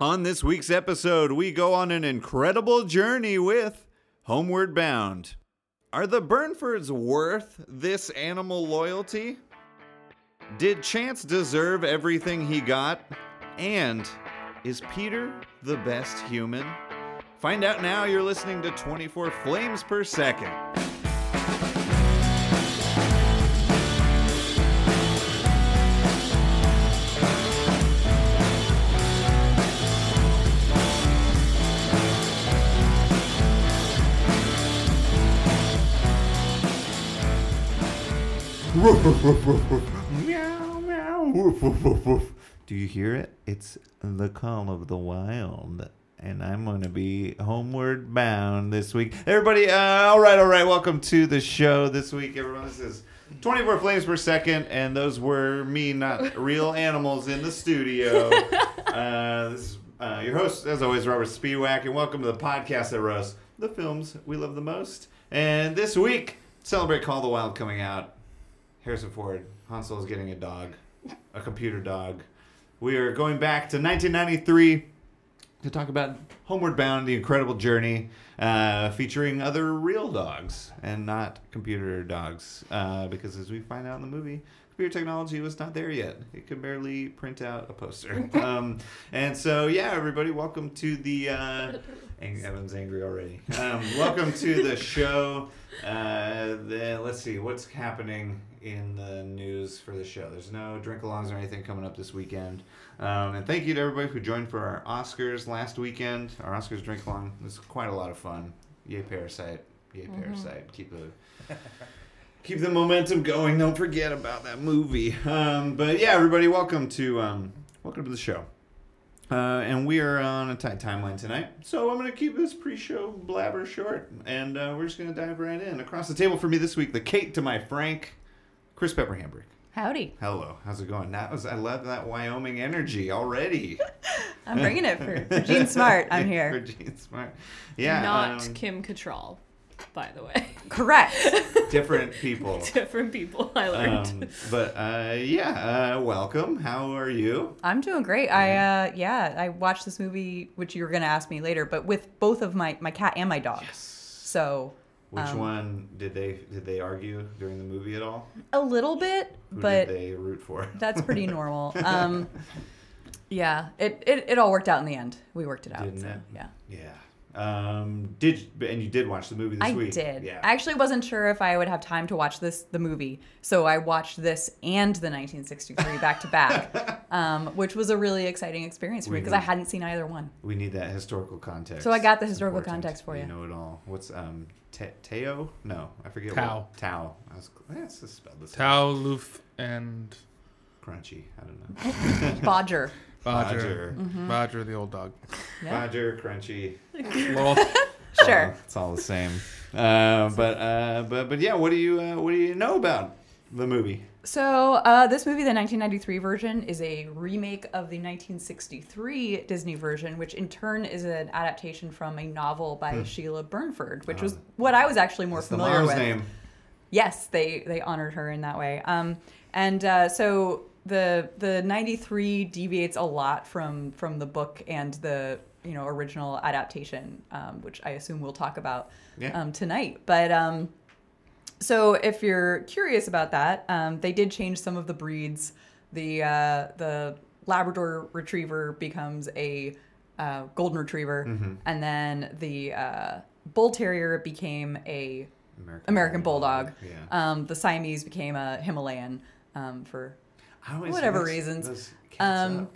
On this week's episode, we go on an incredible journey with Homeward Bound. Are the Burnfords worth this animal loyalty? Did Chance deserve everything he got? And is Peter the best human? Find out now you're listening to 24 Flames Per Second. Meow, meow. Do you hear it? It's the call of the wild. And I'm going to be homeward bound this week. Everybody, uh, all right, all right. Welcome to the show this week, everyone. This is 24 flames per second, and those were me, not real animals in the studio. Uh, this is uh, your host, as always, Robert Spiewak, and welcome to the podcast that roasts the films we love the most. And this week, celebrate Call the Wild coming out. Harrison Ford, Han Solo is getting a dog, a computer dog. We are going back to 1993 to talk about Homeward Bound, the incredible journey, uh, featuring other real dogs and not computer dogs. Uh, because as we find out in the movie, computer technology was not there yet. It could barely print out a poster. um, and so, yeah, everybody, welcome to the. Uh, Ang- Evan's angry already. Um, welcome to the show. Uh, the, let's see what's happening in the news for the show. There's no drink alongs or anything coming up this weekend. Um, and thank you to everybody who joined for our Oscars last weekend. Our Oscars drink along was quite a lot of fun. Yay, Parasite. Yay, Parasite. Keep the keep the momentum going. Don't forget about that movie. Um, but yeah, everybody, welcome to um, welcome to the show. Uh, and we are on a tight timeline tonight, so I'm going to keep this pre-show blabber short, and uh, we're just going to dive right in. Across the table for me this week, the Kate to my Frank, Chris Pepper Hambrick. Howdy. Hello, how's it going? That was I love that Wyoming energy already. I'm bringing it for, for Jean Smart. I'm here. for here. Jean Smart. Yeah, Not um, Kim Cattrall, by the way. Correct. different people. Different people, I learned. Um, but uh, yeah, uh, welcome. How are you? I'm doing great. I uh yeah, I watched this movie which you were going to ask me later, but with both of my my cat and my dog. Yes. So, Which Um, one did they did they argue during the movie at all? a little bit, Who but did they root for? that's pretty normal. Um yeah, it, it it all worked out in the end. We worked it out. Didn't so, it? Yeah. Yeah. Um, did and you did watch the movie this I week? did. Yeah. I actually wasn't sure if I would have time to watch this the movie, so I watched this and the 1963 back to back, um, which was a really exciting experience for me because I hadn't seen either one. we need that historical context. So I got the historical important. context for you. You know it all. What's um Te- Teo? No, I forget. Tao. What, Tao. I was, that's just spelled the same. Tao, Luath, and Crunchy. I don't know. Bodger. Bodger. Bodger. Mm-hmm. Bodger, the old dog. Yeah. Bodger, Crunchy. Little, Sure. It's all the same. Uh, but uh, but but yeah, what do you uh, what do you know about the movie? So uh, this movie, the 1993 version, is a remake of the 1963 Disney version, which in turn is an adaptation from a novel by Sheila Burnford, which was what I was actually more familiar with. name? Yes, they they honored her in that way. Um, and uh, so the the '93 deviates a lot from from the book and the you know original adaptation, um, which I assume we'll talk about Yeah. um, tonight. But um, so if you're curious about that, um, they did change some of the breeds. The uh, the Labrador Retriever becomes a uh, Golden Retriever, Mm-hmm. and then the uh, Bull Terrier became a American, American Bulldog. Yeah. Um, the Siamese became a Himalayan um, for whatever reasons. Um,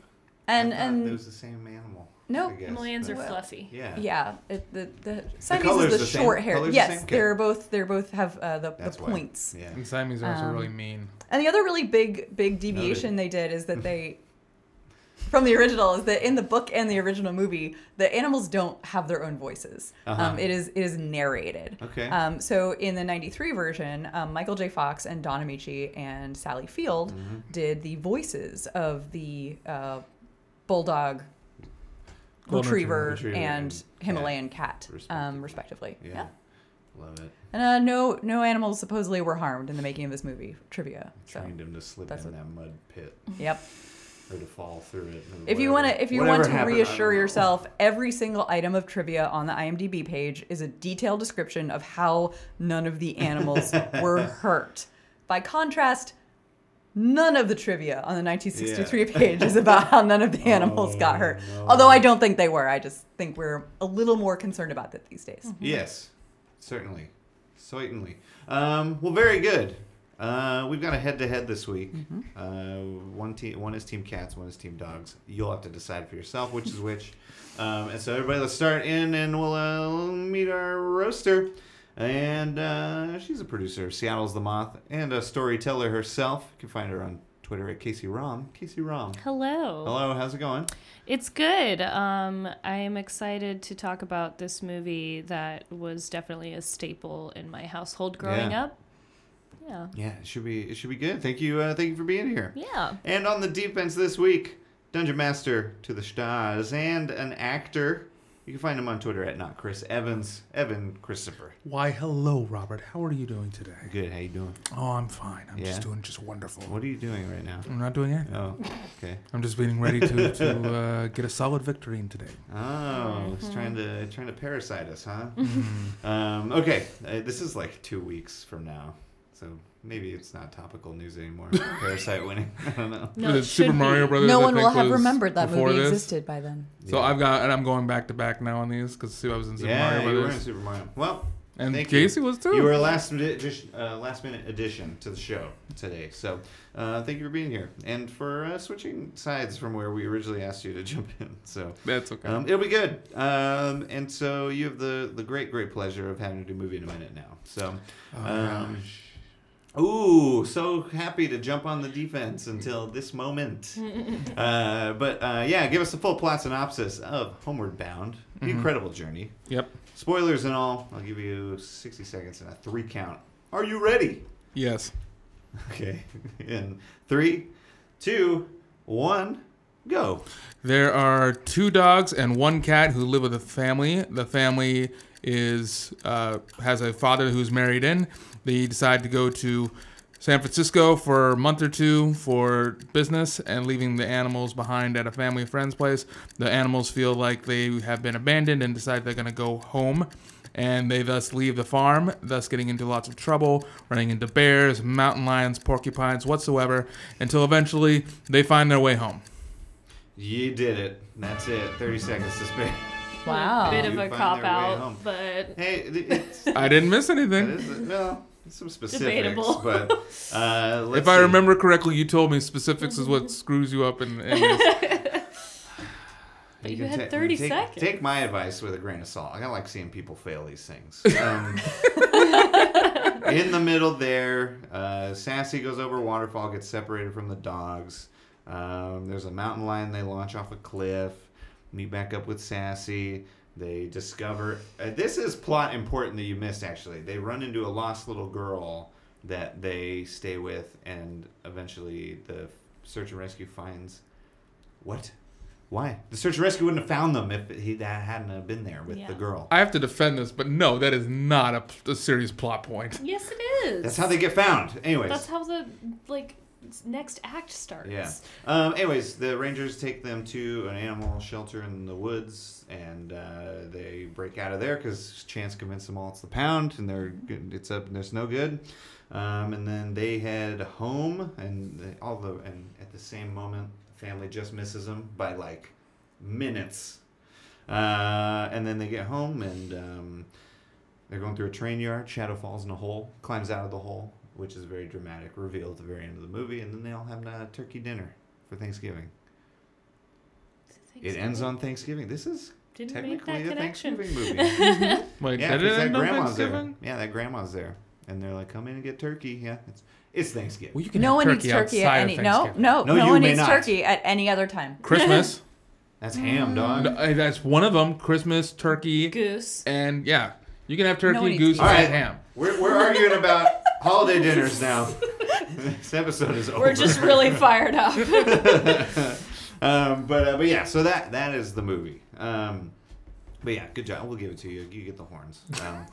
and and it was the same animal. Nope. I guess, Himalayans are but- fluffy. Yeah. yeah, it, the the Siamese color's is the, the same? short hair. Color's the yes, same? Okay. they're both they're both have uh, the, the That's why. points. Yeah. and Siamese are also Um, really mean. And the other really big big deviation they did is that they from the original is that in the book and the original movie the animals don't have their own voices. Uh-huh. Um, it is it is narrated. Okay. Um, so in the '93 version, um, Michael J. Fox and Don Ameche and Sally Field Mm-hmm. did the voices of the uh, bulldog, Golden retriever, retriever and Himalayan cat, um, respectively. respectively. Yeah. Yeah. Love it. And uh, no no animals supposedly were harmed in the making of this movie. Trivia. So Trained him to slip in what- that mud pit. yep. or to fall through it. If you want to, if you whatever want to happened, reassure yourself, every single item of trivia on the IMDb page is a detailed description of how none of the animals were hurt. By contrast, none of the trivia on the 1963 page is about how none of the animals got Oh, hurt. no. Although I don't think they were. I just think we're a little more concerned about that these days. Yes, certainly, certainly. Um, well, very good. Uh, we've got a head-to-head this week. Mm-hmm. Uh, one team, one is Team Cats, one is Team Dogs. You'll have to decide for yourself which is which. Um, and so, everybody, let's start in, and we'll uh, meet our roaster. And uh, she's a producer, Seattle's the Moth, and a storyteller herself. You can find her on Twitter at Casey Rom. Casey Rom. Hello. Hello, how's it going? It's good. Um, I am excited to talk about this movie that was definitely a staple in my household growing Yeah. up. Yeah. Yeah, it should be. It should be good. Thank you. Uh, thank you for being here. Yeah. And on the defense this week, Dungeon Master to the stars and an actor. You can find him on Twitter at not Chris Evans, Evan Christopher. Why, hello, Robert. How are you doing today? Good. How you doing? Oh, I'm fine. I'm Yeah? just doing just wonderful. What are you doing right now? I'm not doing anything. Oh, okay. I'm just being ready to to uh, get a solid victory in today. Oh, he's trying to trying to parasite us, huh? Mm. um, okay, uh, this is like two weeks from now, so maybe it's not topical news anymore. Parasite winning. I don't know. No, it it Super Mario be. Brothers? No I one will have remembered that movie this. existed by then. So Yeah. I've got, and I'm going back to back now on these because I was in Super yeah, Mario you were in Super Mario. Well, and thank you. Casey was too. You were a last minute, just, uh, last minute addition to the show today. So uh, thank you for being here and for uh, switching sides from where we originally asked you to jump in. So That's okay. um, it'll be good. Um, and so you have the, the great, great pleasure of having to do movie in a minute now. So, Oh, um, gosh. Ooh, so happy to jump on the defense until this moment. uh, but uh, yeah, give us a full plot synopsis of Homeward Bound, the Mhm. incredible journey. Yep. Spoilers and all. I'll give you 60 seconds and a three count. Are you ready? Yes. Okay. In three, two, one, go. There are two dogs and one cat who live with a family. The family is uh, has a father who's married in. They decide to go to San Francisco for a month or two for business and leaving the animals behind at a family friend's place. The animals feel like they have been abandoned and decide they're going to go home. And they thus leave the farm, thus getting into lots of trouble, running into bears, mountain lions, porcupines, whatsoever, until eventually they find their way home. You did it. That's it. 30 seconds to spare. Wow. Bit You of a cop their way home. out, but Hey, it's. I didn't miss that anything. is, well, some specifics, Debatable. but uh, let's If I see. remember correctly, you told me specifics is what screws you up in, in. But you can had ta- 30 take, seconds. Take my advice with a grain of salt. I like seeing people fail these things. Um, in the middle there, uh, Sassy goes over waterfall, gets separated from the dogs. Um, there's a mountain lion. They launch off a cliff. Meet back up with Sassy. They discover uh, this is plot important that you missed. Actually, they run into a lost little girl that they stay with, and eventually the search and rescue finds what? Why? The search and rescue wouldn't have found them if he that hadn't have been there with Yeah. the girl. I have to defend this, but no, that is not a, a serious plot point. yes, it is. That's how they get found. Anyways. That's how the like next act starts. Yeah. Um, anyways, the rangers take them to an animal shelter in the woods, and uh, they break out of there because Chance convinced them all it's the pound, and they're it's up and there's no good. Um, and then they head home, and they, all the and at the same moment, the family just misses them by like minutes. Uh, and then they get home, and um, they're going through a train yard. Shadow falls in a hole, climbs out of the hole, which is a very dramatic reveal at the very end of the movie. And then they all have a turkey dinner for Thanksgiving. It ends on Thanksgiving. This is Didn't technically a connection. Thanksgiving movie. Wait, yeah, did that grandma's there. Yeah, that grandma's there, and they're like, "Come in and get turkey." Yeah, it's it's Thanksgiving. Well, you can No have one eats turkey turkey at any no no No, no, one eats not. turkey at any other time. Christmas. That's ham, dog. No, uh, that's one of them. Christmas, turkey, Goose. and yeah, you can have turkey, eats goose, beef. and All right. ham. We're we're arguing about holiday dinners now. this episode is over. We're just really fired up. um, but uh, but yeah, so that that is the movie. Um, but yeah, good job. We'll give it to you. You get the horns. Um,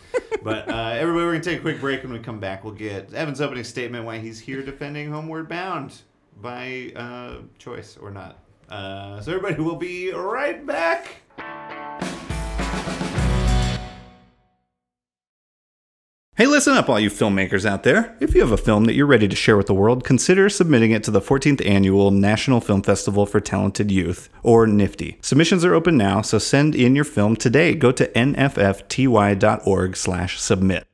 but uh, everybody, we're gonna take a quick break. When we come back, we'll get Evan's opening statement why he's here defending Homeward Bound. by uh, choice or not. Uh, so everybody we'll be right back. Hey, listen up, all you filmmakers out there. If you have a film that you're ready to share with the world, consider submitting it to the 14th Annual National Film Festival for Talented Youth, or NIFTY. Submissions are open now, so send in your film today. Go to nffty.org slash submit.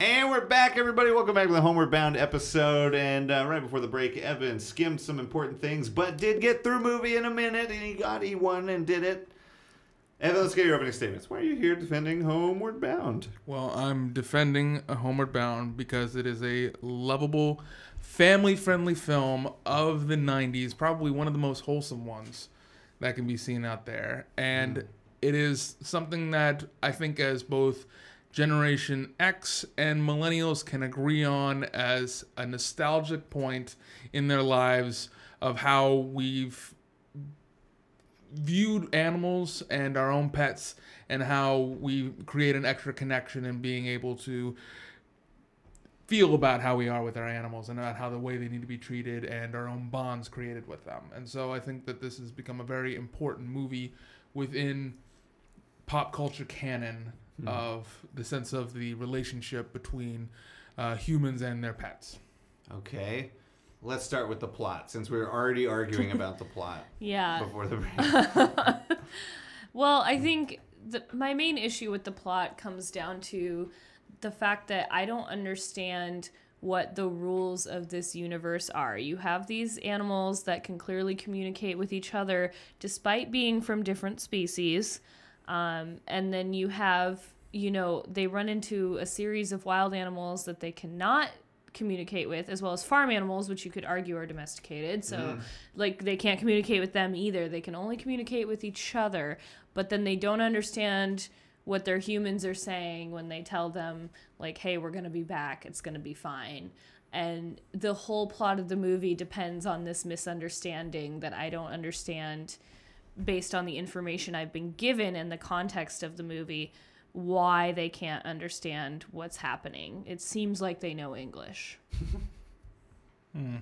And we're back, everybody. Welcome back to the Homeward Bound episode. And uh, right before the break, Evan skimmed some important things, but did get through movie in a minute, and he got E1 and did it. Evan, let's get your opening statements. Why are you here defending Homeward Bound? Well, I'm defending a Homeward Bound because it is a lovable, family-friendly film of the '90s, probably one of the most wholesome ones that can be seen out there, and hmm. it is something that I think as both Generation X and millennials can agree on as a nostalgic point in their lives of how we've viewed animals and our own pets and how we create an extra connection and being able to feel about how we are with our animals and about how the way they need to be treated and our own bonds created with them. And so I think that this has become a very important movie within pop culture canon of the sense of the relationship between uh, humans and their pets. Okay. Let's start with the plot, since we were already arguing about the plot Yeah. before the break. Well, I think the, my main issue with the plot comes down to the fact that I don't understand what the rules of this universe are. You have these animals that can clearly communicate with each other despite being from different species. Um, and then you have, you know, they run into a series of wild animals that they cannot communicate with, as well as farm animals, which you could argue are domesticated. So, mm. like, they can't communicate with them either. They can only communicate with each other, but then they don't understand what their humans are saying when they tell them, like, hey, we're going to be back, it's going to be fine. And the whole plot of the movie depends on this misunderstanding that I don't understand based on the information I've been given and the context of the movie why they can't understand what's happening. It seems like they know English. Hmm.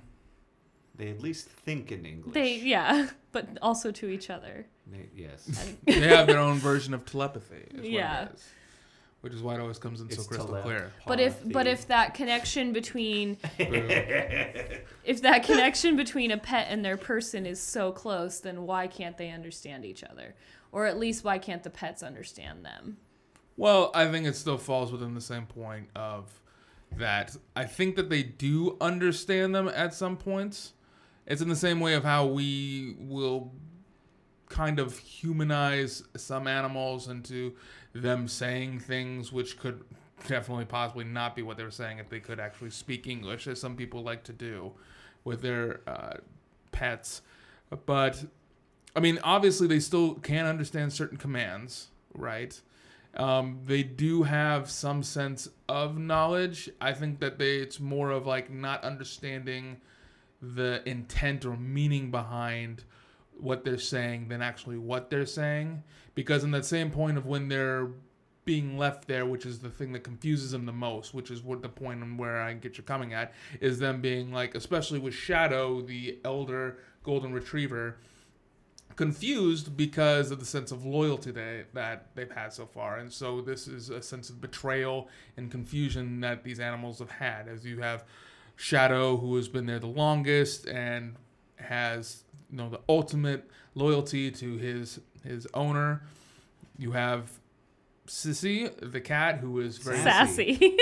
they at least think in English. They yeah, but also to each other. They- yes. they have their own version of telepathy. Is Yeah. What it is, which is why it always comes in so crystal telep- clear. But if but if that connection between if that connection between a pet and their person is so close, then why can't they understand each other? Or at least why can't the pets understand them? Well, I think it still falls within the same point of that. I think that they do understand them at some points. It's in the same way of how we will kind of humanize some animals into them saying things which could definitely possibly not be what they were saying if they could actually speak English, as some people like to do with their uh, pets. But I mean, obviously, they still can understand certain commands, right? Um, they do have some sense of knowledge. I think that they it's more of like not understanding the intent or meaning behind what they're saying than actually what they're saying. Because in that same point of when they're being left there, which is the thing that confuses them the most, which is what the point and where I get you coming at, is them being like, especially with Shadow, the elder golden retriever, confused because of the sense of loyalty they, that they've had so far. And so this is a sense of betrayal and confusion that these animals have had. As you have Shadow, who has been there the longest and has you know the ultimate loyalty to his his owner. You have Sissy, the cat, who is very Sassy. Sassy.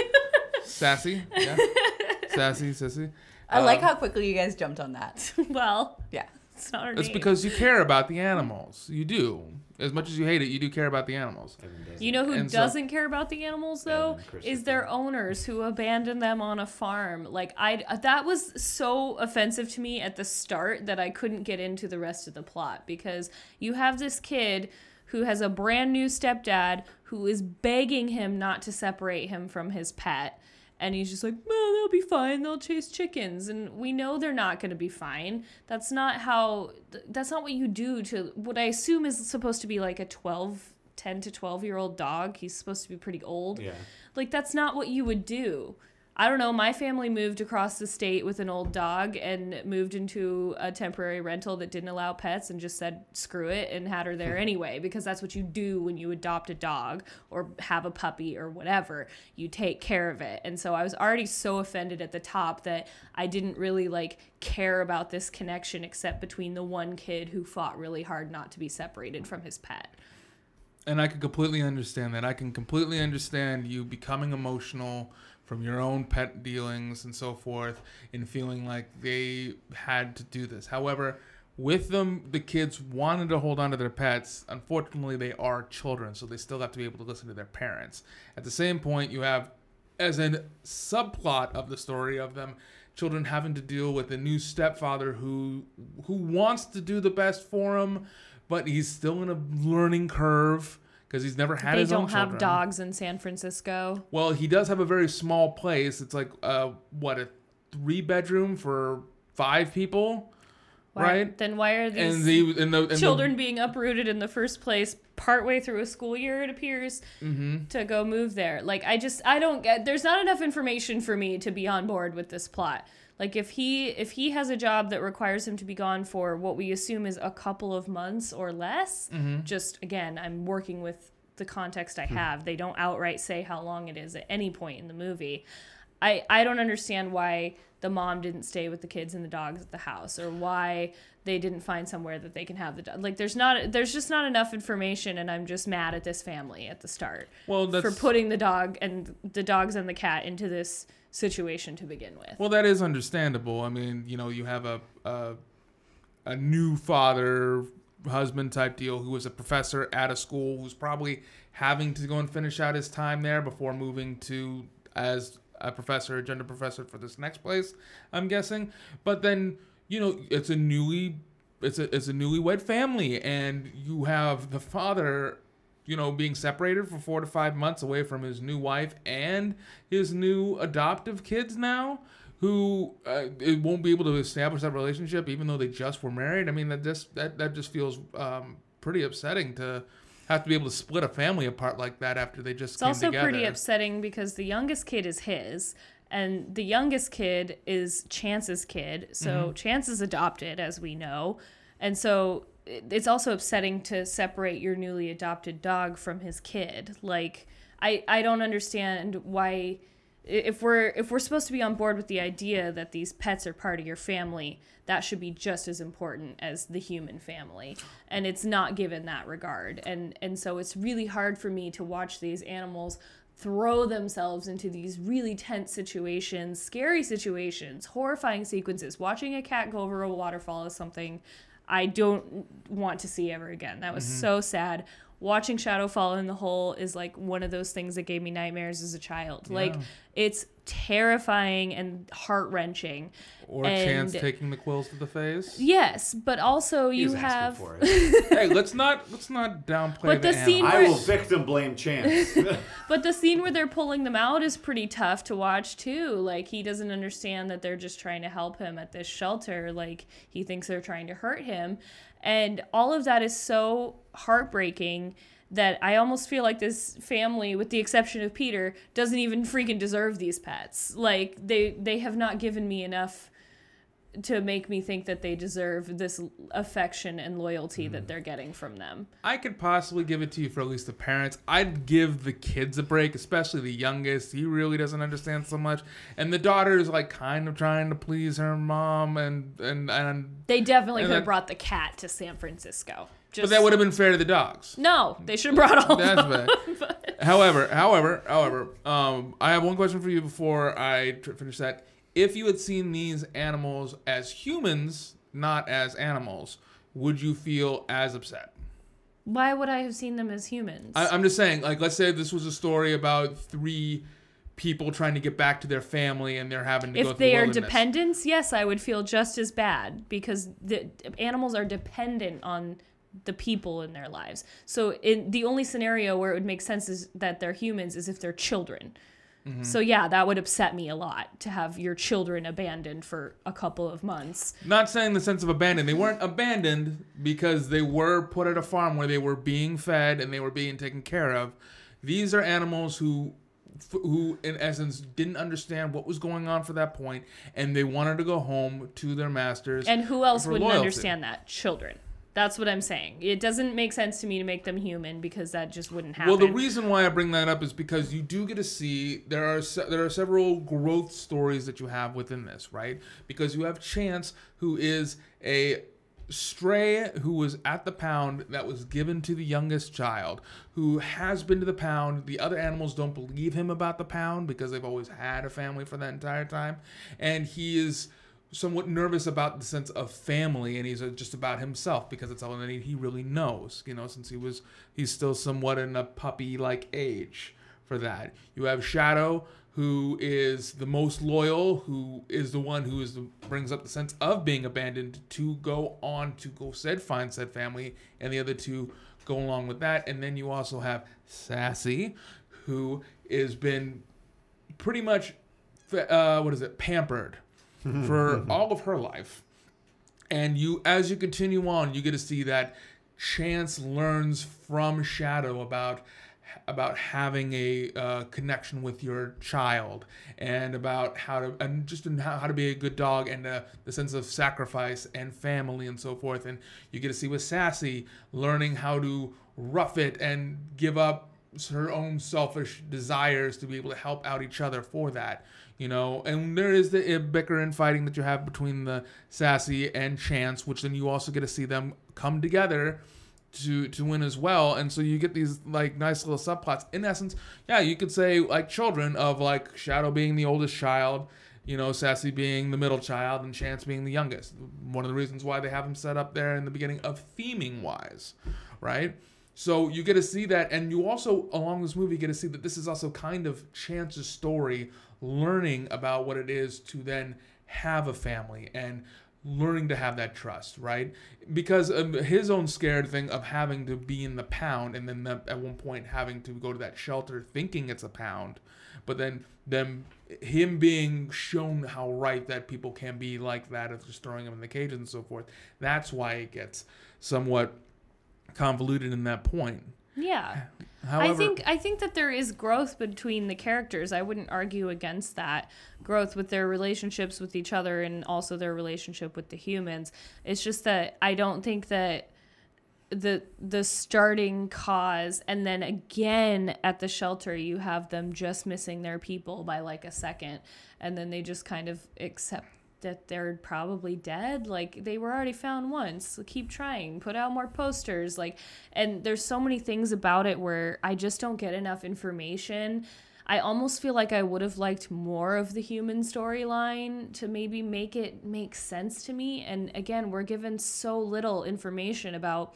sassy. Yeah. sassy, sissy. I like Um, how quickly you guys jumped on that. well, Yeah. It's not her It's name. because you care about the animals. You do. As much as you hate it, you do care about the animals. You know who And so- doesn't care about the animals though? Evan Is their owners who abandon them on a farm. Like I uh, that was so offensive to me at the start that I couldn't get into the rest of the plot because you have this kid who has a brand new stepdad who is begging him not to separate him from his pet. And he's just like, well, they'll be fine. They'll chase chickens. And we know they're not going to be fine. That's not how, that's not what you do to what I assume is supposed to be like a 12, 10 to 12 year old dog. He's supposed to be pretty old. Yeah. Like, that's not what you would do. I don't know, my family moved across the state with an old dog and moved into a temporary rental that didn't allow pets and just said screw it and had her there hmm. anyway because that's what you do when you adopt a dog or have a puppy or whatever. You take care of it. And so I was already so offended at the top that I didn't really like care about this connection except between the one kid who fought really hard not to be separated from his pet. and I can completely understand that. I can completely understand you becoming emotional from your own pet dealings and so forth, and feeling like they had to do this. However, with them, the kids wanted to hold on to their pets. Unfortunately, they are children, so they still have to be able to listen to their parents. At the same point, you have, as a subplot of the story of them, children having to deal with a new stepfather who who wants to do the best for them, but he's still in a learning curve because he's never had they his own They don't have children. dogs in San Francisco. Well, he does have a very small place. It's like uh, what a three bedroom for five people, Why, right? Then why are these And the and the and the- children being uprooted in the first place partway through a school year it appears Mm-hmm. to go move there like i just i don't get there's not enough information for me to be on board with this plot like if he if he has a job that requires him to be gone for what we assume is a couple of months or less Mm-hmm. just again i'm working with the context i have. They don't outright say how long it is at any point in the movie. I, I don't understand why the mom didn't stay with the kids and the dogs at the house or why they didn't find somewhere that they can have the dog. Like there's not there's just not enough information and I'm just mad at this family at the start well, for putting the dog and the dogs and the cat into this situation to begin with. well, that is understandable. I mean, you know, you have a a, a new father husband type deal who is a professor at a school who's probably having to go and finish out his time there before moving to as a professor, a gender professor for this next place, I'm guessing. But then, you know, it's a newly it's a it's a newlywed family and you have the father you know being separated for 4 to 5 months away from his new wife and his new adoptive kids now who uh, it won't be able to establish that relationship even though they just were married. I mean that just that that just feels um, pretty upsetting to have to be able to split a family apart like that after they just came together. It's also together. pretty upsetting because the youngest kid is his, and the youngest kid is Chance's kid. So Mm-hmm. Chance is adopted, as we know, and so it's also upsetting to separate your newly adopted dog from his kid. Like I I don't understand why if we're if we're supposed to be on board with the idea that these pets are part of your family, that should be just as important as the human family. And it's not given that regard. And and so it's really hard for me to watch these animals throw themselves into these really tense situations, scary situations, horrifying sequences. Watching a cat go over a waterfall is something I don't want to see ever again. That was mm-hmm. so sad. Watching Shadow fall in the hole is like one of those things that gave me nightmares as a child. Like it's terrifying and heart wrenching. or chance taking the quills to the face. Yes, but also He you have for it. hey, let's not let's not downplay But the animal. scene I will victim blame Chance. But the scene where they're pulling them out is pretty tough to watch too. Like he doesn't understand that they're just trying to help him at this shelter. Like he thinks they're trying to hurt him. And all of that is so heartbreaking that I almost feel like this family, with the exception of Peter, doesn't even freaking deserve these pets. Like they they have not given me enough to make me think that they deserve this affection and loyalty that hmm. they're getting from them. I could possibly give it to you for at least the parents. I'd give the kids a break, especially the youngest. He really doesn't understand so much, and the daughter is like kind of trying to please her mom, and and and. They definitely And could have brought the cat to San Francisco. But that would have been fair to the dogs. no, they should have brought all That's bad. however, however, however, um, I have one question for you before I tr- finish that. If you had seen these animals as humans, not as animals, would you feel as upset? Why would I have seen them as humans? I, I'm just saying, like, let's say this was a story about three people trying to get back to their family and they're having to go if through they are dependents, yes, I would feel just as bad because the animals are dependent on the people in their lives. So in the only scenario where it would make sense is that they're humans is if they're children. Mm-hmm. So yeah, that would upset me a lot to have your children abandoned for a couple of months. Not saying the sense of abandoned. They weren't abandoned because they were put at a farm where they were being fed and they were being taken care of. These are animals who who in essence didn't understand what was going on for that point, and they wanted to go home to their masters. And who else wouldn't loyalty. understand that? Children. That's what I'm saying. It doesn't make sense to me to make them human because that just wouldn't happen. Well, the reason why I bring that up is because you do get to see there are se- there are several growth stories that you have within this, right? Because you have Chance, who is a stray who was at the pound that was given to the youngest child, who has been to the pound. The other animals don't believe him about the pound because they've always had a family for that entire time, and he is somewhat nervous about the sense of family and he's uh, just about himself because it's all he really knows you know since he was he's still somewhat in a puppy like age for that. You have shadow who is the most loyal who is the one who is the, brings up the sense of being abandoned to go on to go said find said family and the other two go along with that. And then you also have sassy who has been pretty much uh, what is it pampered for all of her life. And you as you continue on you get to see that chance learns from shadow about about having a uh, connection with your child and about how to and just in how, how to be a good dog and uh, the sense of sacrifice and family and so forth. And you get to see with sassy learning how to rough it and give up her own selfish desires to be able to help out each other for that you know? And there is the bicker and fighting that you have between the sassy and chance which then you also get to see them come together to to win as well. And so you get these like nice little subplots. In essence yeah you could say like children of like shadow being the oldest child you know sassy being the middle child and chance being the youngest. One of the reasons why they have them set up there in the beginning of theming wise right? So you get to see that, and you also, along this movie, get to see that this is also kind of Chance's story, learning about what it is to then have a family and learning to have that trust, right? Because of his own scared thing of having to be in the pound, and then the, at one point having to go to that shelter thinking it's a pound, but then them him being shown how right that people can be like that of just throwing him in the cage and so forth. That's why it gets somewhat convoluted in that point. Yeah. However, I think I think that there is growth between the characters. I wouldn't argue against that growth with their relationships with each other and also their relationship with the humans. It's just that I don't think that the the starting cause and then again at the shelter you have them just missing their people by like a second and then they just kind of accept that they're probably dead like they were already found once. Keep trying. Put out more posters. Like and there's so many things about it where i just don't get enough information. I almost feel like i would have liked more of the human storyline to maybe make it make sense to me. And again we're given so little information about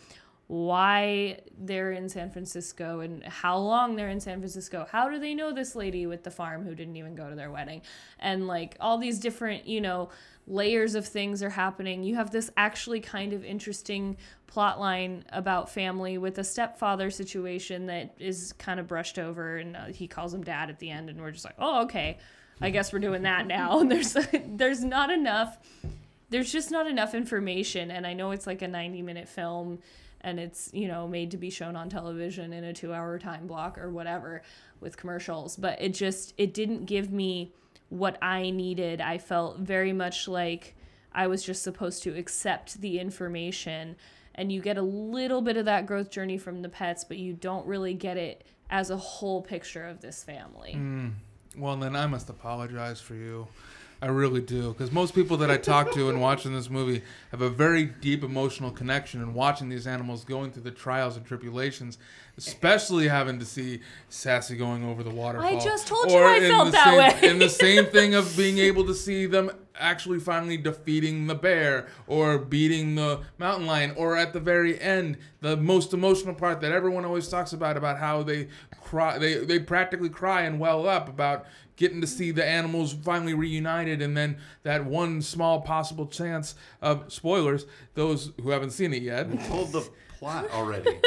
why they're in San Francisco and how long they're in San Francisco. How do they know this lady with the farm who didn't even go to their wedding? And like all these different, you know, layers of things are happening. You have this actually kind of interesting plot line about family with a stepfather situation that is kind of brushed over and uh, he calls him dad at the end and we're just like, "Oh, okay. I guess we're doing that now." And there's there's not enough there's just not enough information and I know it's like a 90 minute film and it's you know made to be shown on television in a two hour time block or whatever with commercials. But it just it didn't give me what i needed. I felt very much like i was just supposed to accept the information. And you get a little bit of that growth journey from the pets but you don't really get it as a whole picture of this family. Hmm. Well, then I must apologize for you. I really do, because most people that I talk to and watching this movie have a very deep emotional connection and watching these animals going through the trials and tribulations, especially having to see Sassy going over the waterfall. I just told you I felt that same, way. And the same thing of being able to see them actually finally defeating the bear or beating the mountain lion, or at the very end, the most emotional part that everyone always talks about about how they cry, they they practically cry and well up about getting to see the animals finally reunited and then that one small possible chance of spoilers those who haven't seen it yet We told the plot already.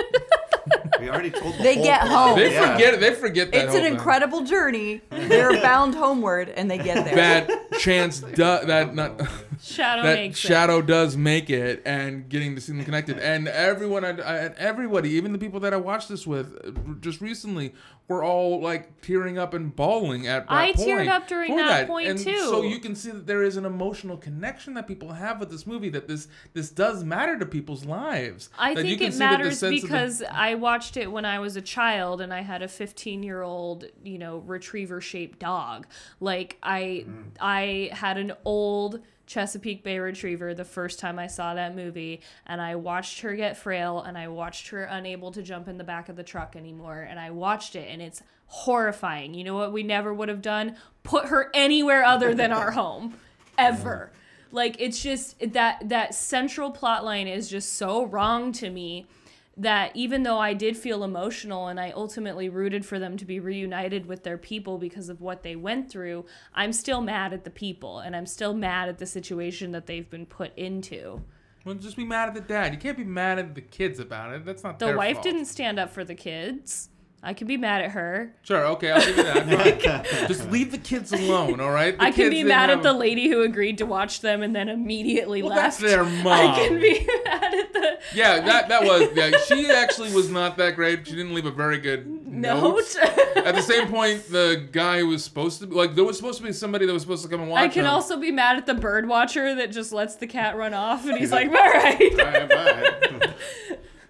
we already told the They whole get plot. home. they Yeah. forget they forget that It's whole an thing. incredible journey. They're bound homeward, and they get there. that chance du- that not Shadow that makes it. Does make it, and getting to see them connected, and everyone, I, I, and everybody, even the people that I watched this with uh, just recently, were all like tearing up and bawling at that I point. teared up during for that point, and too. So you can see that there is an emotional connection that people have with this movie. That this this does matter to people's lives. I That you think can it see matters sense of the- because I watched it when I was a child and I had a 15 year old, you know, retriever shaped dog. Like I I had an old Chesapeake Bay Retriever the first time I saw that movie, and I watched her get frail, and I watched her unable to jump in the back of the truck anymore, and I watched it, and it's horrifying. You know what we never would have done? Put her anywhere other than our home, ever. Like it's just that that central plot line is just so wrong to me that even though I did feel emotional and I ultimately rooted for them to be reunited with their people because of what they went through, I'm still mad at the people and I'm still mad at the situation that they've been put into. Well, just be mad at the dad. You can't be mad at the kids about it. That's not The wife fault. didn't stand up for the kids. I can be mad at her. Sure, okay, I'll give you that. Fine. Just leave the kids alone, all right? The I can kids be mad have- at the lady who agreed to watch them and then immediately Well, left. that's their mom. I can be mad at the Yeah, that that was. Yeah, she actually was not that great. She didn't leave a very good note. At the same point, the guy who was supposed to be like there was supposed to be somebody that was supposed to come and watch them. I can him. also be mad at the bird watcher that just lets the cat run off and he's like, all right. Bye, bye.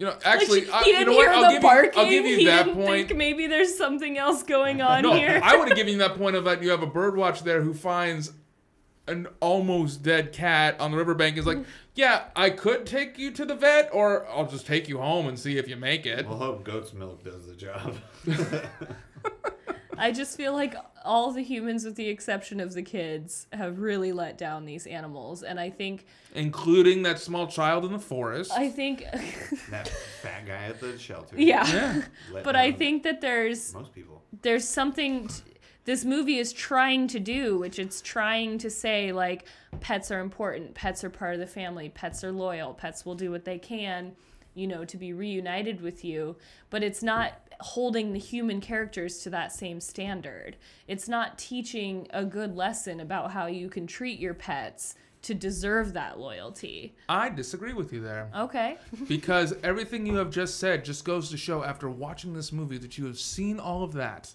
You know, actually, Like, I, he you didn't know what? I'll the give barking. you. I'll give you he that didn't point. think maybe there's something else going on No, here. I would have given you that point of that you have a bird watch there who finds an almost dead cat on the riverbank. Is like, mm-hmm. yeah, I could take you to the vet, or I'll just take you home and see if you make it. We'll hope goat's milk does the job. I just feel like all the humans, with the exception of the kids, have really let down these animals, and I think, Including that small child in the forest. I think, that fat guy at the shelter. yeah. yeah. Let But I think that there's most people. there's something t- this movie is trying to do, which it's trying to say like pets are important, pets are part of the family, pets are loyal, pets will do what they can, you know, to be reunited with you. But it's not holding the human characters to that same standard. It's not teaching a good lesson about how you can treat your pets to deserve that loyalty. I disagree with you there. Okay. because everything you have just said just goes to show after watching this movie that you have seen all of that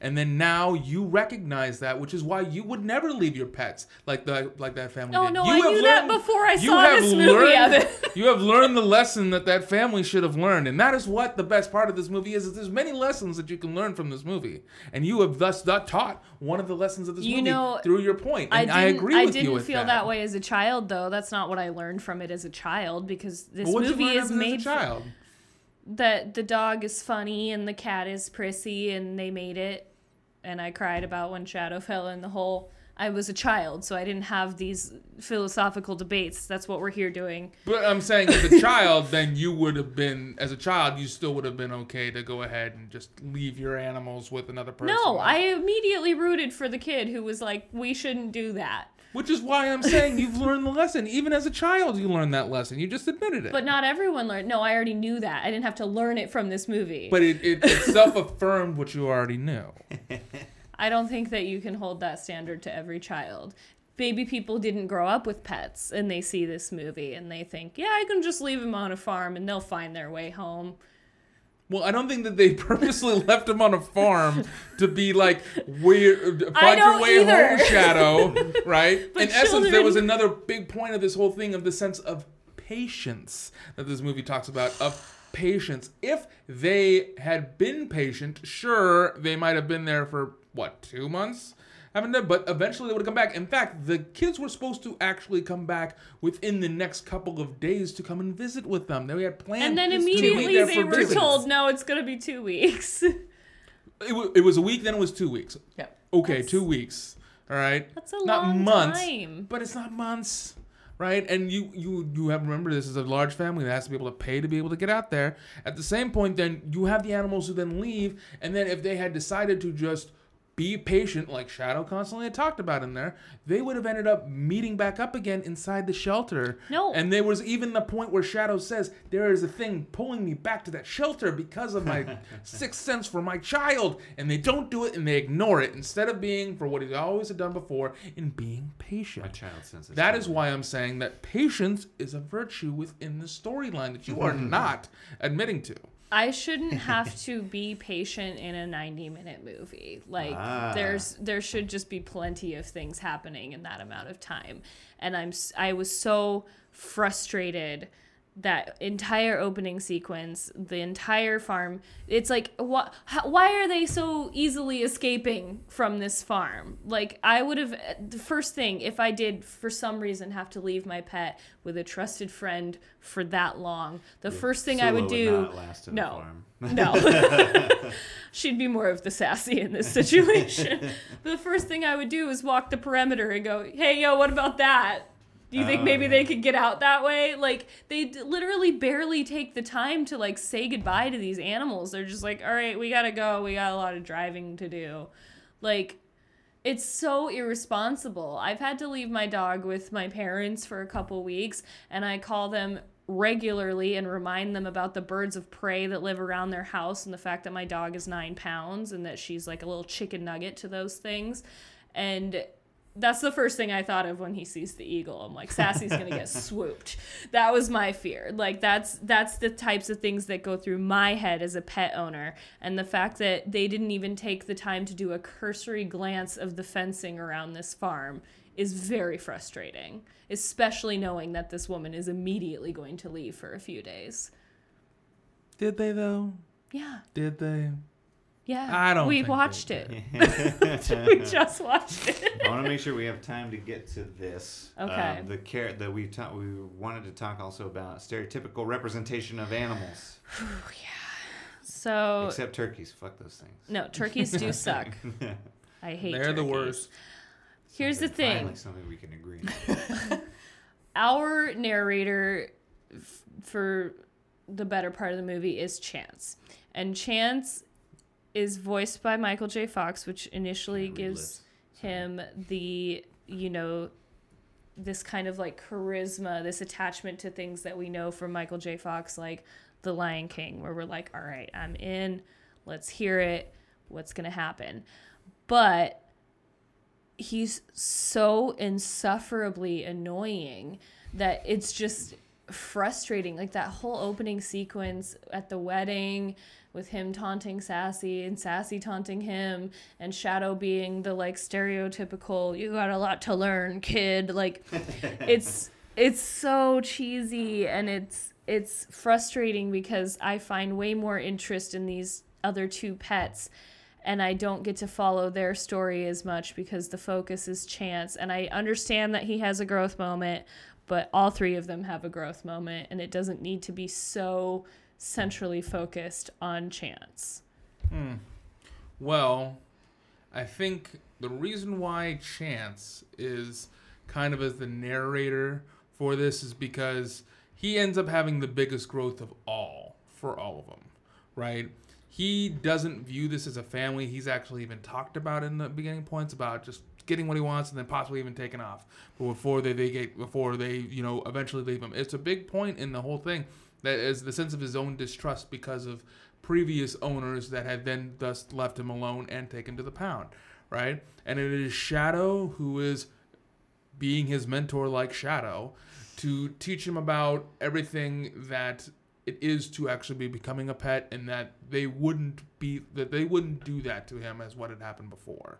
and then now you recognize that which is why you would never leave your pets like the like that family Oh, did. no, you I have knew that before I saw this movie, Evan. you have learned the lesson that that family should have learned and that is what the best part of this movie is, is there's many lessons that you can learn from this movie and you have thus taught one of the lessons of this You movie know, through your point I and didn't, I, agree I with didn't feel that. that. way as a child, though. That's not what I learned from it as a child because this movie is of it as a made for- child that the dog is funny and the cat is prissy and they made it. And I cried about when Shadow fell in the hole. I was a child, so I didn't have these philosophical debates. That's what we're here doing. But I'm saying as a child, then you would have been, as a child, you still would have been okay to go ahead and just leave your animals with another person. No, I immediately rooted for the kid who was like, we shouldn't do that. Which is why I'm saying you've learned the lesson. Even as a child, you learned that lesson. You just admitted it. But not everyone learned. No, I already knew that. I didn't have to learn it from this movie. But it, it, it self affirmed what you already knew. I don't think that you can hold that standard to every child. Baby people didn't grow up with pets and they see this movie and they think, yeah, I can just leave them on a farm and they'll find their way home. Well, I don't think that they purposely left him on a farm to be like weird, find your way either. home, Shadow. Right? But In essence, there was another big point of this whole thing of the sense of patience that this movie talks about. Of patience. If they had been patient, sure, they might have been there for what two months. Haven't done, but eventually they would have come back. In fact, the kids were supposed to actually come back within the next couple of days to come and visit with them. They had planned. And then immediately there they were visits. told, no, it's going to be two weeks. It, w- it was a week, then it was two weeks. Yep. Okay, That's- two weeks. All right. That's a not long months, time. but it's not months, right? And you you you have to remember this is a large family that has to be able to pay to be able to get out there. At the same point, then you have the animals who then leave, and then if they had decided to just be patient, like Shadow constantly had talked about in there, they would have ended up meeting back up again inside the shelter. No. And there was even the point where Shadow says, There is a thing pulling me back to that shelter because of my sixth sense for my child. And they don't do it and they ignore it instead of being for what he always had done before in being patient. My child senses. That is why I'm saying that patience is a virtue within the storyline that you are not admitting to. I shouldn't have to be patient in a 90 minute movie. Like Ah. there's there should just be plenty of things happening in that amount of time. And I'm I was so frustrated that entire opening sequence, the entire farm. It's like wh- how, why are they so easily escaping from this farm? Like I would have the first thing if I did for some reason have to leave my pet with a trusted friend for that long. The first thing I would Sula do not last in the no. farm. no. She'd be more of the sassy in this situation. the first thing I would do is walk the perimeter and go, hey, yo, what about that? Do you think Oh, maybe they could get out that way? Like, they d- literally barely take the time to, like, say goodbye to these animals. They're just like, all right, we gotta go. We got a lot of driving to do. Like, it's so irresponsible. I've had to leave my dog with my parents for a couple weeks, and I call them regularly and remind them about the birds of prey that live around their house and the fact that my dog is nine pounds and that she's like a little chicken nugget to those things. And that's the first thing I thought of when he sees the eagle. I'm like, Sassy's gonna get swooped. That was my fear. Like that's that's the types of things that go through my head as a pet owner. And the fact that they didn't even take the time to do a cursory glance of the fencing around this farm is very frustrating. Especially knowing that this woman is immediately going to leave for a few days. Did they though? Yeah. Did they? Yeah. I don't We think watched it. we just watched it. I want to make sure we have time to get to this. Okay. Um, the care that we talked. We wanted to talk also about stereotypical representation of animals, yeah. So except turkeys. Fuck those things. no, turkeys do suck. I hate They're the worst. Here's the thing. Finally, something we can agree. on. Our narrator f- for the better part of the movie is Chance. And Chance is voiced by Michael J. Fox, which initially gives him the, you know, this kind of like charisma, this attachment to things that we know from Michael J. Fox, like The Lion King, where we're like, all right, I'm in, let's hear it, what's going to happen. But he's so insufferably annoying that it's just frustrating. Like that whole opening sequence at the wedding with him taunting Sassy and Sassy taunting him and Shadow being the like stereotypical you got a lot to learn kid like it's it's so cheesy and it's it's frustrating because I find way more interest in these other two pets and I don't get to follow their story as much because the focus is Chance. And I understand that he has a growth moment, but all three of them have a growth moment, and it doesn't need to be so centrally focused on Chance. Hmm. Well, I think the reason why Chance is kind of as the narrator for this is because he ends up having the biggest growth of all for all of them, right? He doesn't view this as a family. He's actually even talked about in the beginning points about just getting what he wants and then possibly even taking off before they, they get before they you know eventually leave him. It's a big point in the whole thing that is the sense of his own distrust because of previous owners that had then thus left him alone and taken to the pound, right? And it is Shadow who is being his mentor like Shadow to teach him about everything that it is to actually be becoming a pet and that they wouldn't be that they wouldn't do that to him as what had happened before.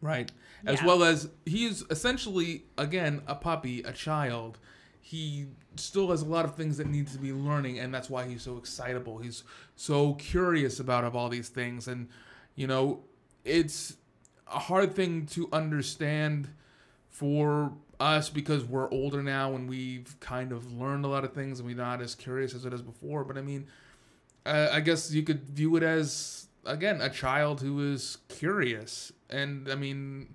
Right? As Yeah. well as he is essentially again a puppy, a child. He still has a lot of things that needs to be learning and that's why he's so excitable. He's so curious about of all these things and you know, it's a hard thing to understand for us because we're older now and we've kind of learned a lot of things and we're not as curious as it is before. But I mean, uh, I guess you could view it as again a child who is curious, and I mean,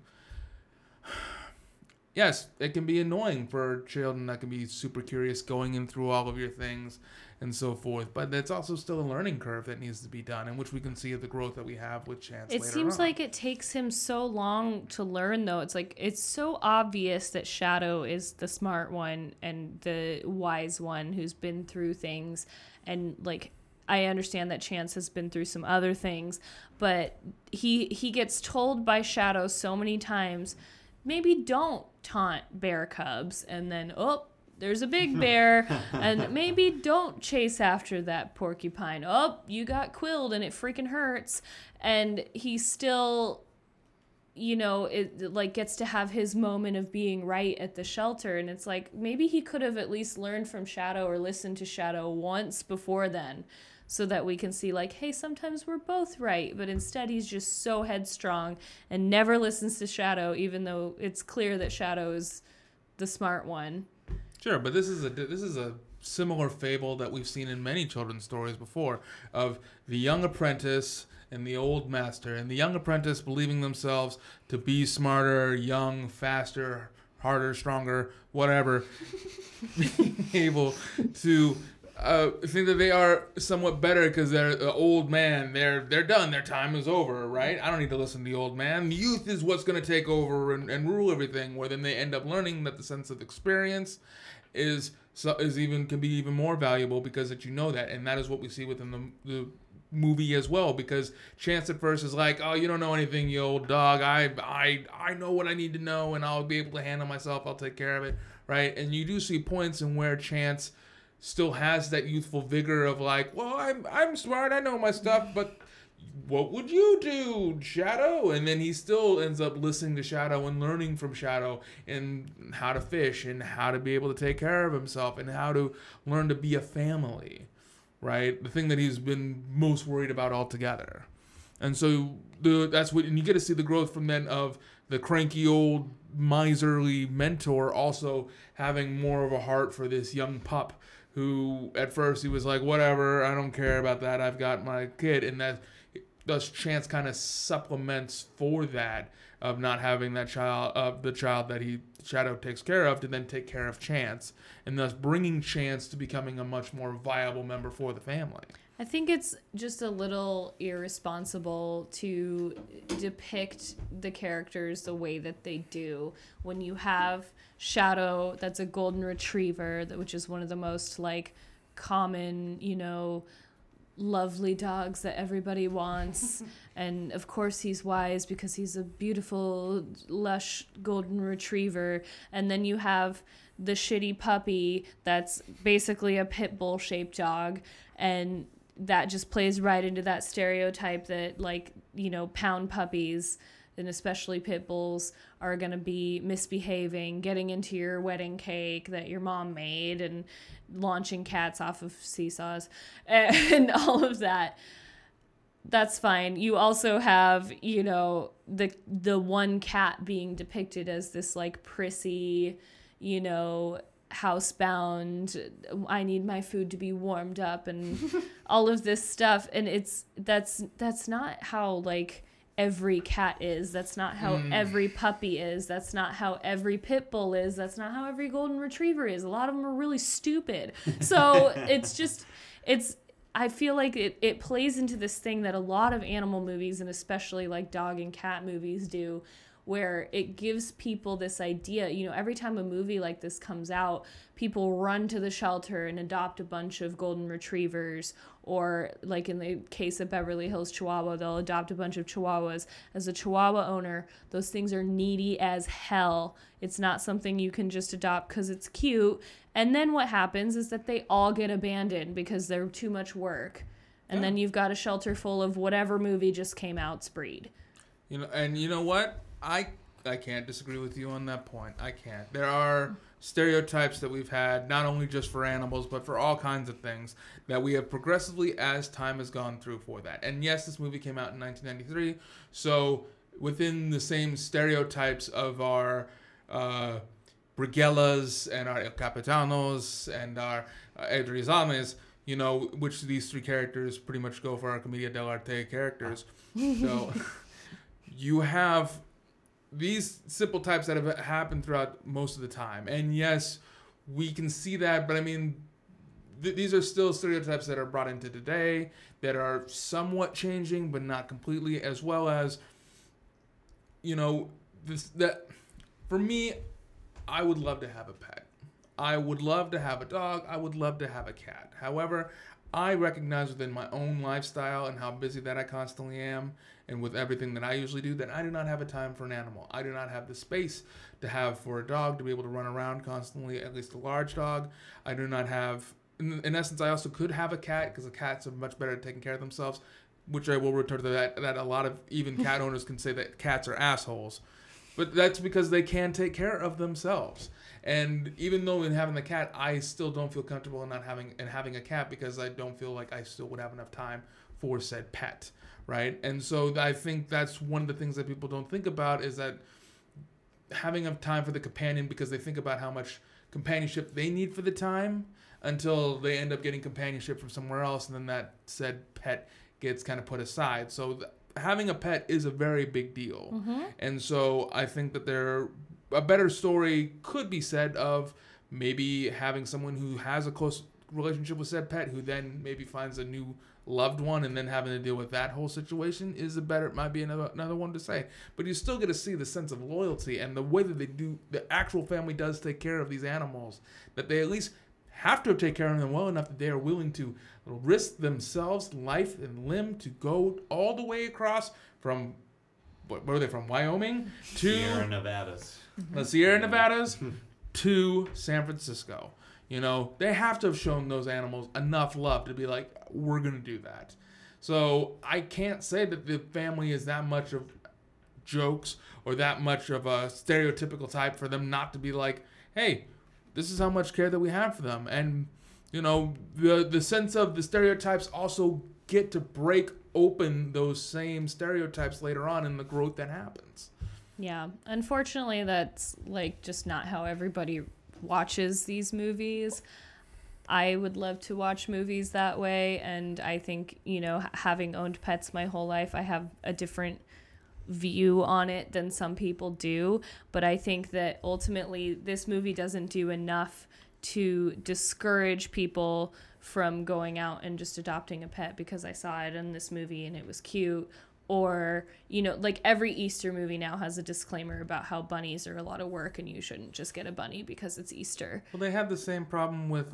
yes, it can be annoying for children that can be super curious going in through all of your things and so forth. But that's also still a learning curve that needs to be done, in which we can see the growth that we have with Chance. It seems on. like it takes him so long to learn, though. It's like it's so obvious that Shadow is the smart one and the wise one who's been through things, and like I understand that Chance has been through some other things, but he he gets told by Shadow so many times, maybe don't taunt bear cubs, and then oh. There's a big bear, and maybe don't chase after that porcupine. Oh, you got quilled and it freaking hurts. And he still you know, it like gets to have his moment of being right at the shelter and it's like maybe he could have at least learned from Shadow or listened to Shadow once before then so that we can see like hey, sometimes we're both right, but instead he's just so headstrong and never listens to Shadow even though it's clear that Shadow is the smart one. Sure, but this is a this is a similar fable that we've seen in many children's stories before of the young apprentice and the old master, and the young apprentice believing themselves to be smarter, young, faster, harder, stronger, whatever, able to uh, think that they are somewhat better because they're the old man. They're they're done. Their time is over, right? I don't need to listen to the old man. The youth is what's going to take over and, and rule everything. Where then they end up learning that the sense of experience is so is even can be even more valuable because that you know that, and that is what we see within the the movie as well because chance at first is like oh you don't know anything you old dog i i i know what i need to know and i'll be able to handle myself i'll take care of it right and you do see points in where chance still has that youthful vigor of like well i'm i'm smart i know my stuff but what would you do shadow and then he still ends up listening to shadow and learning from shadow and how to fish and how to be able to take care of himself and how to learn to be a family right? The thing that he's been most worried about altogether. And so the that's what and you get to see the growth from then of the cranky old miserly mentor also having more of a heart for this young pup who at first he was like whatever I don't care about that. I've got my kid. And that thus chance kind of supplements for that of not having that child of the child that he shadow takes care of to then take care of chance and thus bringing chance to becoming a much more viable member for the family I think it's just a little irresponsible to depict the characters the way that they do. When you have Shadow that's a golden retriever which is one of the most like common, you know, lovely dogs that everybody wants. And of course he's wise because he's a beautiful lush golden retriever. And then you have the shitty puppy that's basically a pit bull shaped dog. And that just plays right into that stereotype that like you know pound puppies and especially pit bulls are going to be misbehaving getting into your wedding cake that your mom made and launching cats off of seesaws and all of that. That's fine. You also have you know the the one cat being depicted as this like prissy you know housebound i need my food to be warmed up and all of this stuff. And it's that's that's not how like every cat is. That's not how hmm. every puppy is. That's not how every pit bull is. That's not how every golden retriever is. A lot of them are really stupid. So it's just it's I feel like it, it plays into this thing that a lot of animal movies and especially like dog and cat movies do where it gives people this idea you know every time a movie like this comes out people run to the shelter and adopt a bunch of golden retrievers or like in the case of beverly hills chihuahua they'll adopt a bunch of chihuahuas. As a chihuahua owner those things are needy as hell. It's not something you can just adopt because it's cute. And then what happens is that they all get abandoned because they're too much work. And then you've got a shelter full of whatever movie just came out's breed You know, and you know what? I I can't disagree with you on that point. I can't. There are stereotypes that we've had, not only just for animals, but for all kinds of things that we have progressively as time has gone through for that. And yes, this movie came out in 1993, so within the same stereotypes of our uh, Brighellas and our El Capitanos and our uh, Edrizames, you know, which these three characters pretty much go for our Commedia dell'arte characters. So you have these simple types that have happened throughout most of the time. And yes, we can see that, but I mean, th- these are still stereotypes that are brought into today that are somewhat changing, but not completely, as well as, you know, this that for me, I would love to have a pet. I would love to have a dog. I would love to have a cat. However, I recognize within my own lifestyle and how busy that I constantly am, and with everything that I usually do, that I do not have a time for an animal. I do not have the space to have for a dog to be able to run around constantly, at least a large dog. I do not have, in, in essence, I also could have a cat because the cats are much better at taking care of themselves, which I will return to that. That a lot of even cat owners can say that cats are assholes. But that's because they can take care of themselves. And even though in having the cat, I still don't feel comfortable in not having and having a cat because I don't feel like I still would have enough time for said pet, right? And so I think that's one of the things that people don't think about is that having enough time for the companion because they think about how much companionship they need for the time until they end up getting companionship from somewhere else and then that said pet gets kind of put aside. So having a pet is a very big deal. Mm-hmm. And so I think that there a better story could be said of maybe having someone who has a close relationship with said pet who then maybe finds a new loved one and then having to deal with that whole situation is a better might be another another one to say but you still get to see the sense of loyalty and the way that they do the actual family does take care of these animals that they at least have to take care of them well enough that they are willing to risk themselves life and limb to go all the way across from what where are they from Wyoming to Sierra Nevadas. the Sierra mm-hmm. Nevadas to San Francisco. You know, they have to have shown those animals enough love to be like, we're going to do that. So I can't say that the family is that much of jokes or that much of a stereotypical type for them not to be like, hey, this is how much care that we have for them. And, you know, the, the sense of the stereotypes also get to break open those same stereotypes later on in the growth that happens. Yeah, unfortunately, that's like just not how everybody watches these movies. I would love to watch movies that way, and I think, you know, having owned pets my whole life, I have a different view on it than some people do. But I think that ultimately, this movie doesn't do enough to discourage people from going out and just adopting a pet because I saw it in this movie and it was cute. Or, you know, like every Easter movie now has a disclaimer about how bunnies are a lot of work and you shouldn't just get a bunny because it's Easter. Well, they have the same problem with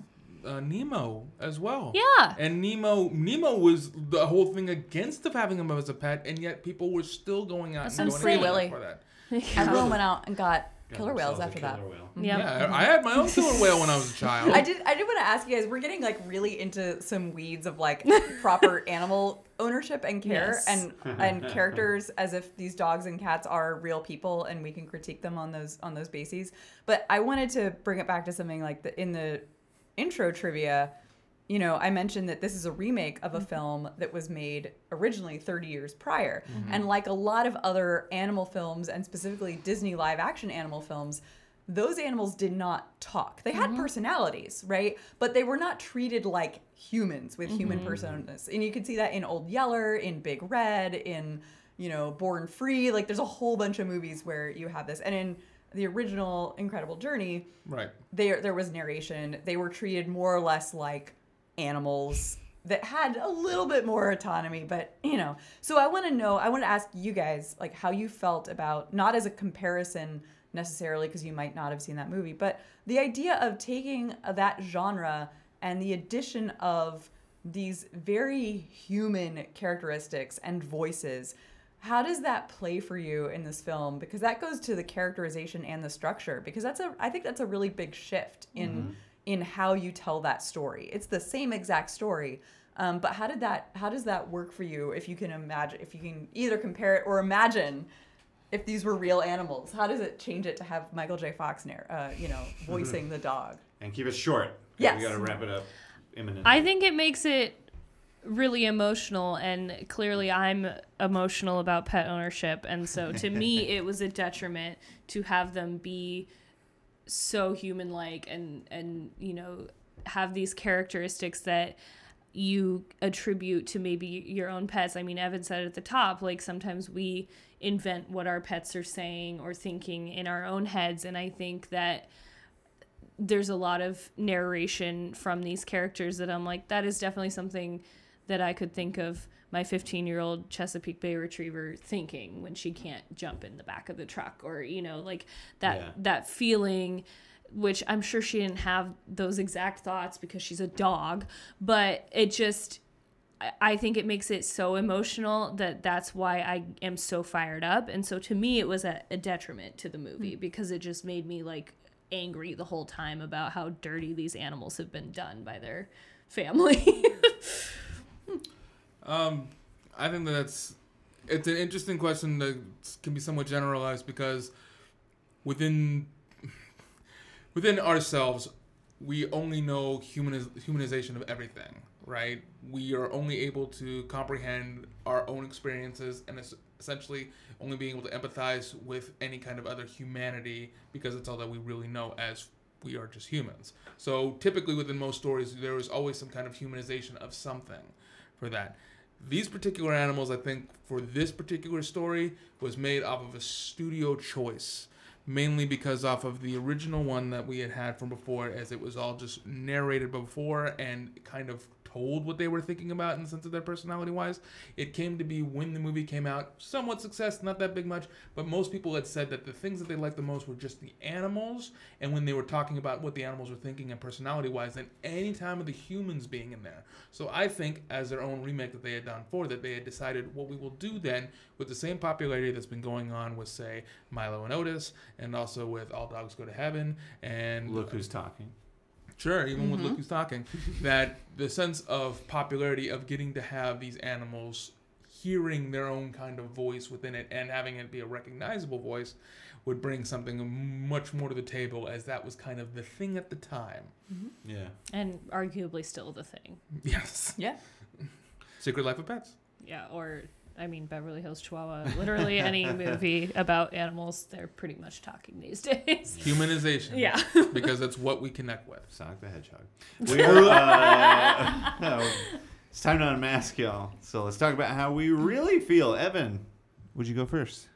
uh, Nemo as well. Yeah. And Nemo, Nemo was the whole thing against of having him as a pet, and yet people were still going out That's and some going Free Willy. for that. Everyone went out and got Got killer whales themselves a after that. whale. Yeah. Yeah, I had my own killer whale when I was a child. I did. I did want to ask you guys. We're getting like really into some weeds of like proper animal ownership and care, Yes. and and characters as if these dogs and cats are real people, and we can critique them on those on those bases. But I wanted to bring it back to something like the in the intro trivia. You know, I mentioned that this is a remake of a mm-hmm. film that was made originally 30 years prior. Mm-hmm. And like a lot of other animal films, and specifically Disney live action animal films, those animals did not talk. They had mm-hmm. personalities, right? But they were not treated like humans with human personas. And you can see that in Old Yeller, in Big Red, in, you know, Born Free. Like there's a whole bunch of movies where you have this. And in the original Incredible Journey, right. there there was narration. They were treated more or less like animals that had a little bit more autonomy, but you know. So I want to know, I want to ask you guys like how you felt about not as a comparison necessarily because you might not have seen that movie, but the idea of taking uh, that genre and the addition of these very human characteristics and voices how does that play for you in this film because that goes to the characterization and the structure because that's a i think that's a really big shift in in how you tell that story it's the same exact story um, but how did that how does that work for you if you can imagine if you can either compare it or imagine if these were real animals how does it change it to have michael j fox narr- uh, you know voicing the dog And keep it short. Yes. We got to wrap it up imminently. I think it makes it really emotional and clearly I'm emotional about pet ownership and so to me it was a detriment to have them be so human like and and you know have these characteristics that you attribute to maybe your own pets. I mean, Evan said at the top, like sometimes we invent what our pets are saying or thinking in our own heads. And I think that there's a lot of narration from these characters that I'm like, that is definitely something that I could think of my 15 year old Chesapeake Bay Retriever thinking when she can't jump in the back of the truck or, you know, like that, Yeah. that feeling which I'm sure she didn't have those exact thoughts because she's a dog, but it just I- I think it makes it so emotional that that's why I am so fired up. And so to me, it was a, a detriment to the movie mm. because it just made me like angry the whole time about how dirty these animals have been done by their family. Um, I think that that's it's an interesting question that can be somewhat generalized because within within ourselves, we only know humaniz- humanization of everything, right? We are only able to comprehend our own experiences and es- essentially only being able to empathize with any kind of other humanity because it's all that we really know as we are just humans. So typically within most stories, there is always some kind of humanization of something for that. These particular animals, I think, for this particular story, was made off of a studio choice, mainly because off of the original one that we had had from before, as it was all just narrated before and kind of told what they were thinking about in the sense of their personality wise. It came to be when the movie came out, somewhat success, not that big much, but most people had said that the things that they liked the most were just the animals, and when they were talking about what the animals were thinking and personality wise, than any time of the humans being in there. So I think, as their own remake that they had done for that, they had decided what we will do then with the same popularity that's been going on with, say, Milo and Otis, and also with All Dogs Go to Heaven, and Look who's talking. Sure, even with Look Who's Talking, that the sense of popularity of getting to have these animals hearing their own kind of voice within it and having it be a recognizable voice would bring something much more to the table as that was kind of the thing at the time. Mm-hmm. Yeah. and arguably still the thing. Yes. Yeah. Secret Life of Pets. Yeah, or I mean Beverly Hills Chihuahua. Literally any movie about animals, they're pretty much talking these days. Humanization. Yeah. because that's what we connect with. Sonic the Hedgehog. We're, uh, no, it's time to unmask y'all. So let's talk about how we really feel. Evan, would you go first?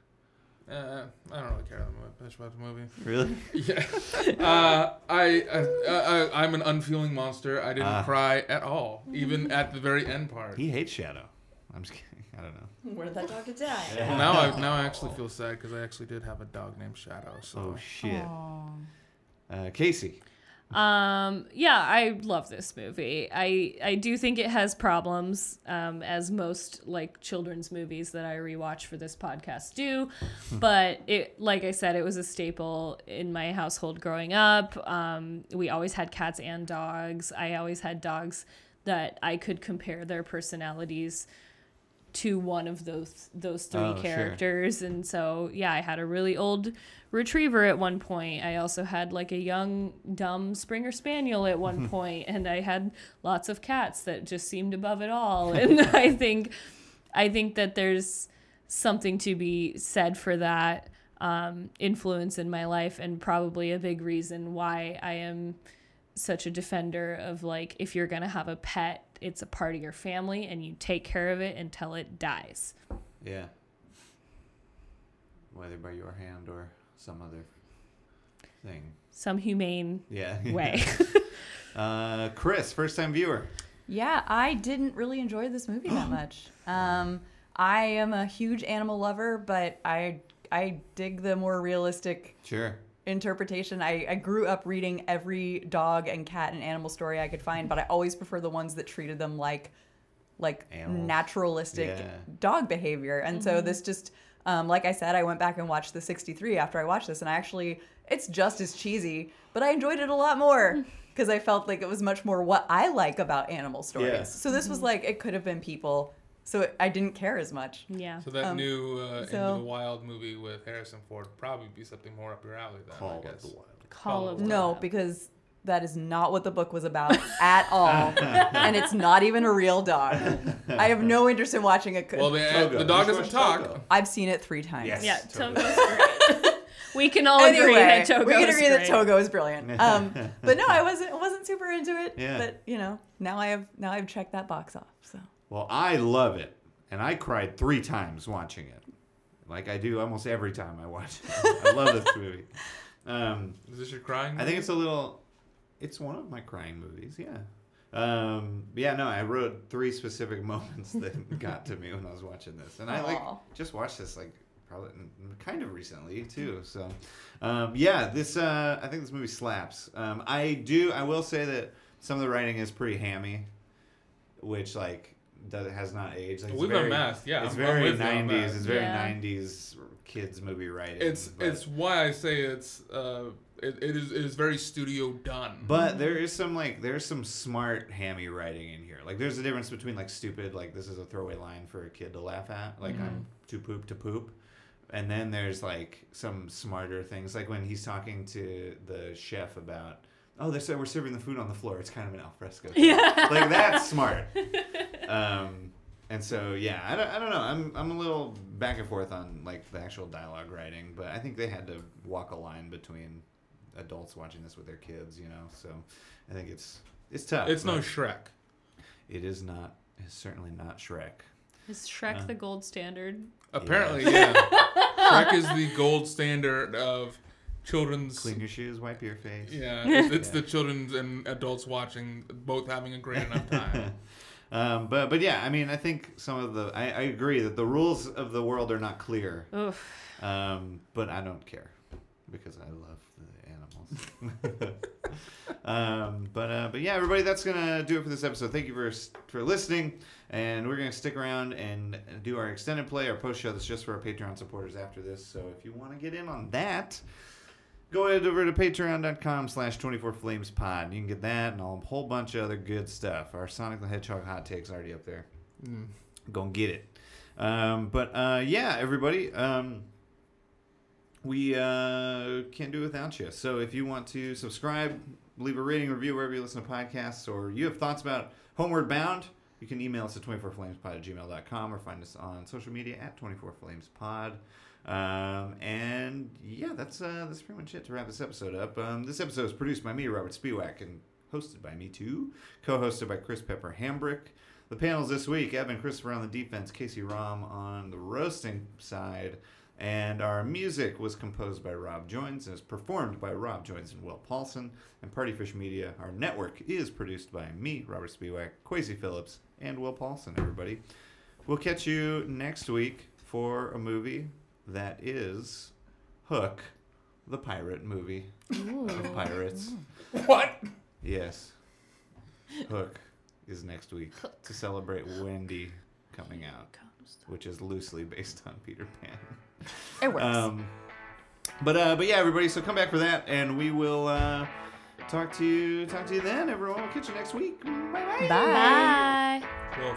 Uh, I don't really care that much about the movie. Really? Yeah. Uh, I, I, I, I'm an unfeeling monster. I didn't Ah. cry at all, even at the very end part. He hates Shadow. I'm just kidding. I don't know. Where did that dog to die? Well, now I now I actually feel sad because I actually did have a dog named Shadow. So Oh shit. Uh, Casey. Um, yeah, I love this movie. I I do think it has problems, um, as most like children's movies that I rewatch for this podcast do. but it, like I said, it was a staple in my household growing up. Um, we always had cats and dogs. I always had dogs that I could compare their personalities to one of those those three Oh, sure. characters. And so yeah i had a really old retriever at one point. I also had like a young dumb springer spaniel at one point and i had lots of cats that just seemed above it all. And i think i think that there's something to be said for that um, influence in my life and probably a big reason why i am such a defender of like if you're gonna have a pet it's a part of your family and you take care of it until it dies Yeah. Whether by your hand or some other thing. some humane Yeah. way uh, Chris, first time viewer. Yeah, I didn't really enjoy this movie that much. Um, I am a huge animal lover, but I I dig the more realistic Sure. Interpretation. I, I grew up reading every dog and cat and animal story I could find, but I always prefer the ones that treated them like like Animals. naturalistic Yeah. dog behavior. And so mm-hmm. this just um, like I said, I went back and watched the 63 after I watched this, and I actually it's just as cheesy, but I enjoyed it a lot more mm. because I felt like it was much more what I like about animal stories. Yeah. So this was mm-hmm. like it could have been people, so it, I didn't care as much. yeah so that Um, new uh, Into the Wild movie with Harrison Ford would probably be something more up your alley. Then Call I of guess. the Wild. call of No, Wild. No, because that is not what the book was about at all, and it's not even a real dog. I have no interest in watching a. Well, the, Togo. the dog doesn't talk. Togo. I've seen it three times. Yes. yeah Totally. Togo's great We can all agree that Togo we can is agree that. Togo is brilliant. Um, but no, I wasn't wasn't super into it. Yeah. But you know, now I have now I've checked that box off. So Well, I love it, and I cried three times watching it, like I do almost every time I watch it. I love this movie. Um, Is this your crying? I think it's a little. It's one of my crying movies. Yeah. Um, yeah. No, I wrote three specific moments that got to me when I was watching this, and I like Aw. just watched this like probably kind of recently too. So, um, yeah, this uh, I think this movie slaps. Um, I do. I will say that some of the writing is pretty hammy, which like does has not aged. Like, it's We've very, unmasked, yeah, it's I'm- I'm very with you on nineties. that. It's very Yeah. nineties kids movie writing. It's but- it's why I say it's uh it, it is it is very studio done. But there is some like there's some smart hammy writing in here. Like there's a difference between like stupid, like this is a throwaway line for a kid to laugh at, like I'm too poop to poop. And then there's like some smarter things, like when he's talking to the chef about, oh, they said we're serving the food on the floor. It's kind of an alfresco. thing." Yeah. like that's smart. Um, and so yeah, I don't, I don't know. I'm I'm a little back and forth on like the actual dialogue writing, but I think they had to walk a line between adults watching this with their kids, you know. So I think it's it's tough. it's no but Shrek. it is not. It's certainly not Shrek. Is Shrek Uh. the gold standard? Apparently, yeah. Shrek is the gold standard of children's. Clean your shoes, wipe your face. Yeah, it's, it's Yeah. the children's and adults watching, both having a great enough time. Um, but but yeah, I mean, I think some of the I, I agree that the rules of the world are not clear. Oof. Um, but I don't care because I love the animals. um, but uh, but yeah, everybody, that's gonna do it for this episode. Thank you for for listening, and we're gonna stick around and do our extended play, our post show that's just for our Patreon supporters after this. So if you want to get in on that. Go ahead over to patreon.com slash 24flamespod. You can get that and a whole bunch of other good stuff. Our Sonic the Hedgehog hot takes already up there Mm. go and get it. Um, but uh, yeah, everybody, um, we uh, can't do it without you. So if you want to subscribe, leave a rating, review wherever you listen to podcasts, or you have thoughts about Homeward Bound, you can email us at 24flamespod at gmail.com or find us on social media at 24flamespod. Um, and yeah, that's uh, that's pretty much it to wrap this episode up. Um, this episode is produced by me, Robert Spiewak, and hosted by me too, co-hosted by Chris Pepper Hambrick. The panels this week: Evan Christopher on the defense, Casey Rom on the roasting side, and our music was composed by Rob Joins and is performed by Rob Joins and Will Paulson. And Partyfish Media, our network, is produced by me, Robert Spiewak, Quasi Phillips, and Will Paulson. Everybody, we'll catch you next week for a movie that is Hook, the pirate movie of pirates. What? Yes. Hook is next week to celebrate Wendy coming out, which is loosely based on Peter Pan. it works. Um, but uh, but yeah, everybody. So come back for that, and we will uh, talk to you talk to you then. Everyone, we'll catch you next week. Bye bye. Bye. Bye.